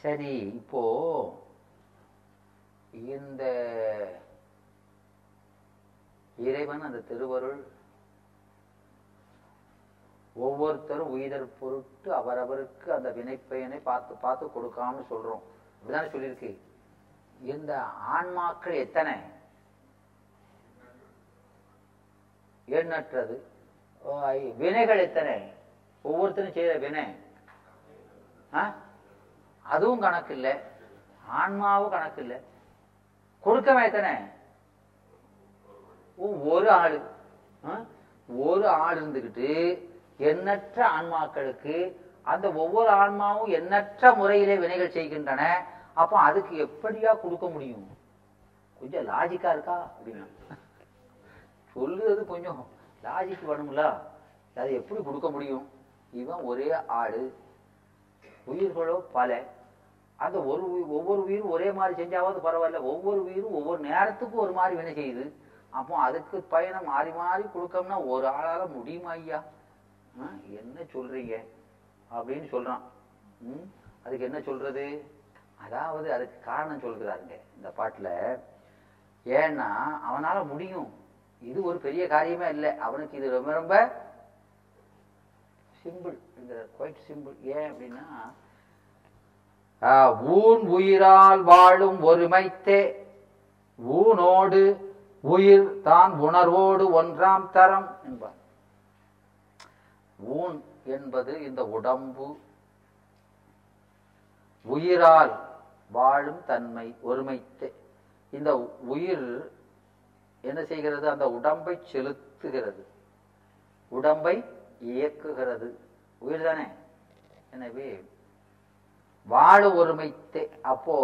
சரி இப்போ இந்த இறைவன் அந்த திருவருள் ஒவ்வொருத்தரும் உயிர் பொருட்டு அவரவருக்கு அந்த வினைப்பயனை பார்த்து பார்த்து கொடுக்காம சொல்றோம். அப்படிதானே சொல்லியிருக்கு. இந்த ஆன்மாக்கள் எத்தனை? எண்ணற்றது. வினைகள் எத்தனை? ஒவ்வொருத்தரும் செய்யற வினை. ஆ? அதுவும் கணக்கு இல்லை ஆன்மாவும் கணக்கு இல்லை கொடுக்கவே எத்தனை ஓ, ஒரு ஆளு. ஒரு ஆள் இருந்துகிட்டு எண்ணற்ற ஆன்மாக்களுக்கு அந்த ஒவ்வொரு ஆன்மாவும் எண்ணற்ற முறையிலே வினைகள் செய்கின்றன. அப்ப அதுக்கு எப்படியா கொடுக்க முடியும்? கொஞ்சம் லாஜிக்கா இருக்கா? அப்படின்னா. சொல்லுறது கொஞ்சம் லாஜிக் வேணும்ல. அது எப்படி கொடுக்க முடியும்? இவன் ஒரே ஆடு உயிர்களோ பல. அந்த ஒரு ஒவ்வொரு உயிரும் ஒரே மாதிரி செஞ்சாவது பரவாயில்ல. ஒவ்வொரு உயிரும் ஒவ்வொரு நேரத்துக்கும் ஒரு மாதிரி வினை செய்யுது. அப்போ அதுக்கு பயணம் மாறி மாறி கொடுக்கம்னா ஒரு ஆளால முடியுமா ஐயா? ஆ, என்ன சொல்றீங்க? அப்படின்னு சொல்றான். ம், அதுக்கு என்ன சொல்றது? அதாவது அதுக்கு காரணம் சொல்கிறாருங்க இந்த பாட்டுல. ஏன்னா அவனால முடியும். இது ஒரு பெரிய காரியமே இல்லை. அவனுக்கு இது ரொம்ப ரொம்ப சிம்பிள். குவைட் சிம்பிள் ஏன் அப்படின்னா ஊன் உயிரால் வாழும் ஒருமைத்தே. ஊனோடு உயிர் தான் உணர்வோடு ஒன்றாம் தரம் என்பார். ஊன் என்பது இந்த உடம்பு. உயிரால் வாழும் தன்மை ஒருமைத்தே. இந்த உயிர் என்ன செய்கிறது? அந்த உடம்பை செலுத்துகிறது. உடம்பை இயக்குகிறது. உயிர் தானே? எனவே வாழ ஒருமைத்தே அப்போ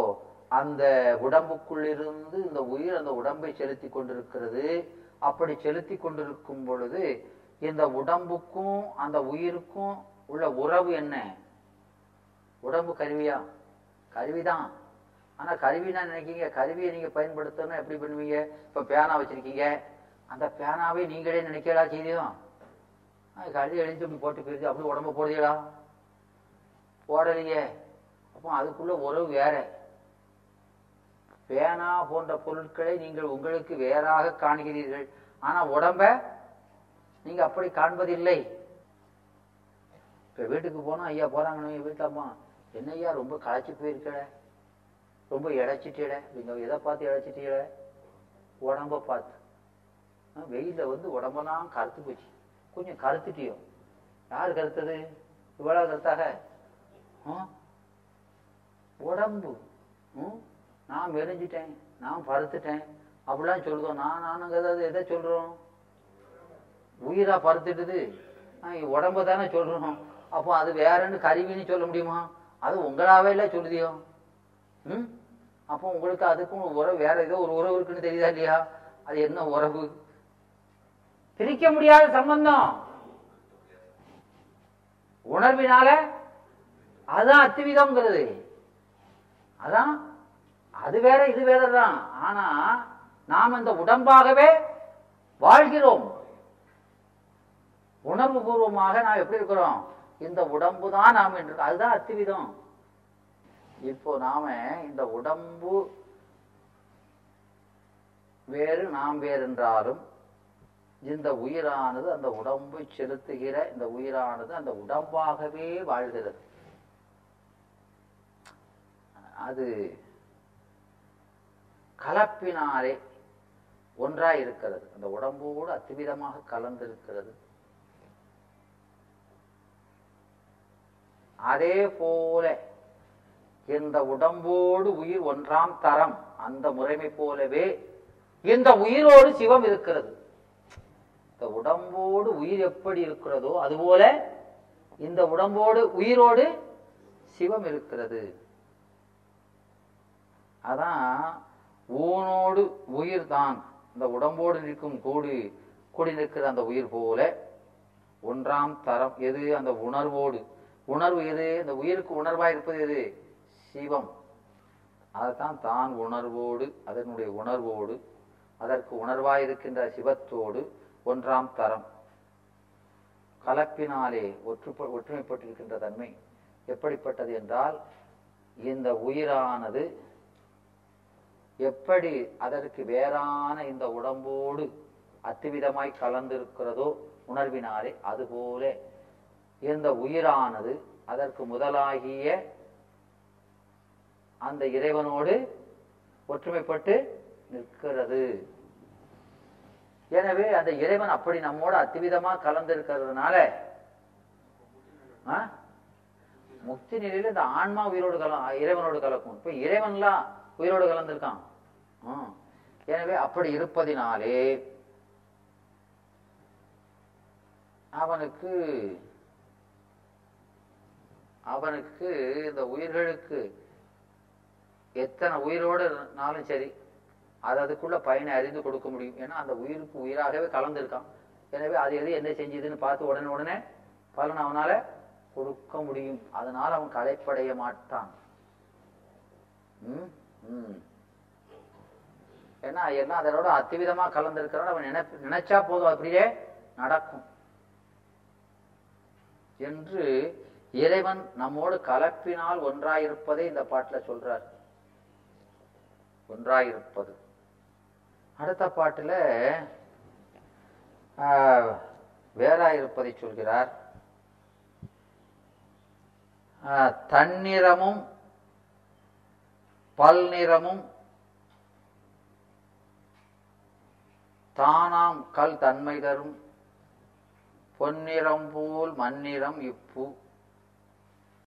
அந்த உடம்புக்குள்ளிருந்து இந்த உயிர் அந்த உடம்பை செலுத்தி கொண்டிருக்கிறது. அப்படி செலுத்தி கொண்டிருக்கும் பொழுது இந்த உடம்புக்கும் அந்த உயிருக்கும் உள்ள உறவு என்ன? உடம்பு கருவியா? கருவிதான். ஆனா கருவினா நினைக்கீங்க கருவியை நீங்க பயன்படுத்தணும் எப்படி பண்ணுவீங்க? இப்ப பேனா வச்சிருக்கீங்க. அந்த பேனாவை நீங்களே நினைக்கலா செய்தியும்? கழுதி எழுந்து போட்டு போயிருச்சு அப்படி உடம்பு போடுதீங்களா? போடலையே. அப்போ அதுக்குள்ள உறவு வேற. பேனா போன்ற பொருட்களை நீங்கள் உங்களுக்கு வேறாக காண்கிறீர்கள். ஆனா உடம்ப நீங்க அப்படி காண்பதில்லை. இப்ப வீட்டுக்கு போனா ஐயா போறாங்கன்னு வீட்டம்மா என்ன ஐயா ரொம்ப களைச்சு போயிருக்கல ரொம்ப இழைச்சிட்டீட நீங்க எதை பார்த்து இழைச்சிட்டீட உடம்ப பார்த்து. வெயில வெயில்ல வந்து உடம்பெல்லாம் கருத்து போச்சு. கொஞ்சம் கருத்துட்டியோ? யார் கருத்தது? இவ்வளவு கருத்தாக? ஆ? உடம்பு நான் மெரிஞ்சிட்டேன் நான் பருத்துட்டேன். அப்படிலாம் சொல்றோம். நான் நானுங்க ஏதாவது எதை சொல்றோம்? உயிரா பருத்துட்டுது. உடம்ப தானே சொல்றோம். அப்போ அது வேறன்னு கருவின்னு சொல்ல முடியுமா? அது உங்களாவே இல்லை சொல்லுதியோ? ம்? அப்போ உங்களுக்கு அதுக்கும் உறவு வேற ஏதோ ஒரு உறவு இருக்குன்னு தெரியுதா இல்லையா? அது என்ன உறவு? பிரிக்க முடியாத சம்பந்தம். உணர்வினால அதுதான் அத்துவிதம்ங்கிறது. அதான் அது வேற இது வேற தான் ஆனா நாம் இந்த உடம்பாகவே வாழ்கிறோம். உணர்வு பூர்வமாக நாம் எப்படி இருக்கிறோம்? இந்த உடம்பு தான் நாம் என்று அதுதான் அத்துவிதம். இப்போ நாம இந்த உடம்பு வேறு நாம் வேறு என்றாலும் இந்த உயிரானது அந்த உடம்பை செலுத்துகிற இந்த உயிரானது அந்த உடம்பாகவே வாழ்கிறது. அது கலப்பினாலே ஒன்றாய் இருக்கிறது அந்த உடம்போடு அத்துவிதமாக கலந்திருக்கிறது. அதே போல இந்த உடம்போடு உயிர் ஒன்றாம் தரம் அந்த முறைமை போலவே இந்த உயிரோடு சிவம் இருக்கிறது. இந்த உடம்போடு உயிர் எப்படி இருக்கிறதோ அதுபோல இந்த உடம்போடு உயிரோடு சிவம் இருக்கிறது. அதான் ஊனோடு உயிர் தான் இந்த உடம்போடு நிற்கும் கூடு கூடி நிற்கிற அந்த உயிர் போல ஒன்றாம் தரம் எது? அந்த உணர்வோடு. உணர்வு எது? அந்த உயிருக்கு உணர்வாக இருப்பது எது? சிவம். அதைத்தான் தான் உணர்வோடு அதனுடைய உணர்வோடு அதற்கு உணர்வாக இருக்கின்ற சிவத்தோடு ஒன்றாம் தரம். கலப்பினாலே ஒற்று ஒற்றுமைப்பட்டிருக்கின்ற தன்மை எப்படிப்பட்டது என்றால் இந்த உயிரானது எப்படி அதற்கு வேறான இந்த உடம்போடு அத்துவிதமாய் கலந்திருக்கிறதோ உணர்வினாலே அதுபோல இந்த உயிரானது அதற்கு முதலாகிய அந்த இறைவனோடு ஒற்றுமைப்பட்டு நிற்கிறது. எனவே அந்த இறைவன் அப்படி நம்மோட அத்துவிதமா கலந்திருக்கிறதுனால முக்தி நிலையில இந்த ஆன்மா உயிரோடு கல இறைவனோடு கலக்கும். இப்ப இறைவன்லாம் உயிரோடு கலந்திருக்கான் எனவே அப்படி இருப்பதினாலே அவனுக்கு அவனுக்கு இந்த உயிர்களுக்கு எத்தனை உயிரோடு இருந்தாலும் சரி அது அதுக்குள்ள பயனை அறிந்து கொடுக்க முடியும். ஏன்னா அந்த உயிருக்கு உயிராகவே கலந்திருக்கான். எனவே அது எது என்ன செஞ்சதுன்னு பார்த்து உடனே உடனே பலன் அவனால கொடுக்க முடியும். அதனால அவன் களைப்படைய மாட்டான். ம், ஏன்னா எல்லாம் அதனோட அத்திவிதமா கலந்திருக்கிறோட அவன் நினைப்பு நினைச்சா போதும். அப்படியே நடக்கும். என்று இறைவன் நம்மோடு கலப்பினால் ஒன்றாயிருப்பதே இந்த பாட்டுல சொல்றார். ஒன்றாயிருப்பது. அடுத்த பாட்டுல ஆஹ், வேறாயிருப்பதை சொல்கிறார். ஆஹ், பல் பல்நிறமும் தானாம் கல் தன்மை தரும் பொன்னிறம் போல் மண்ணிறம் இப்பு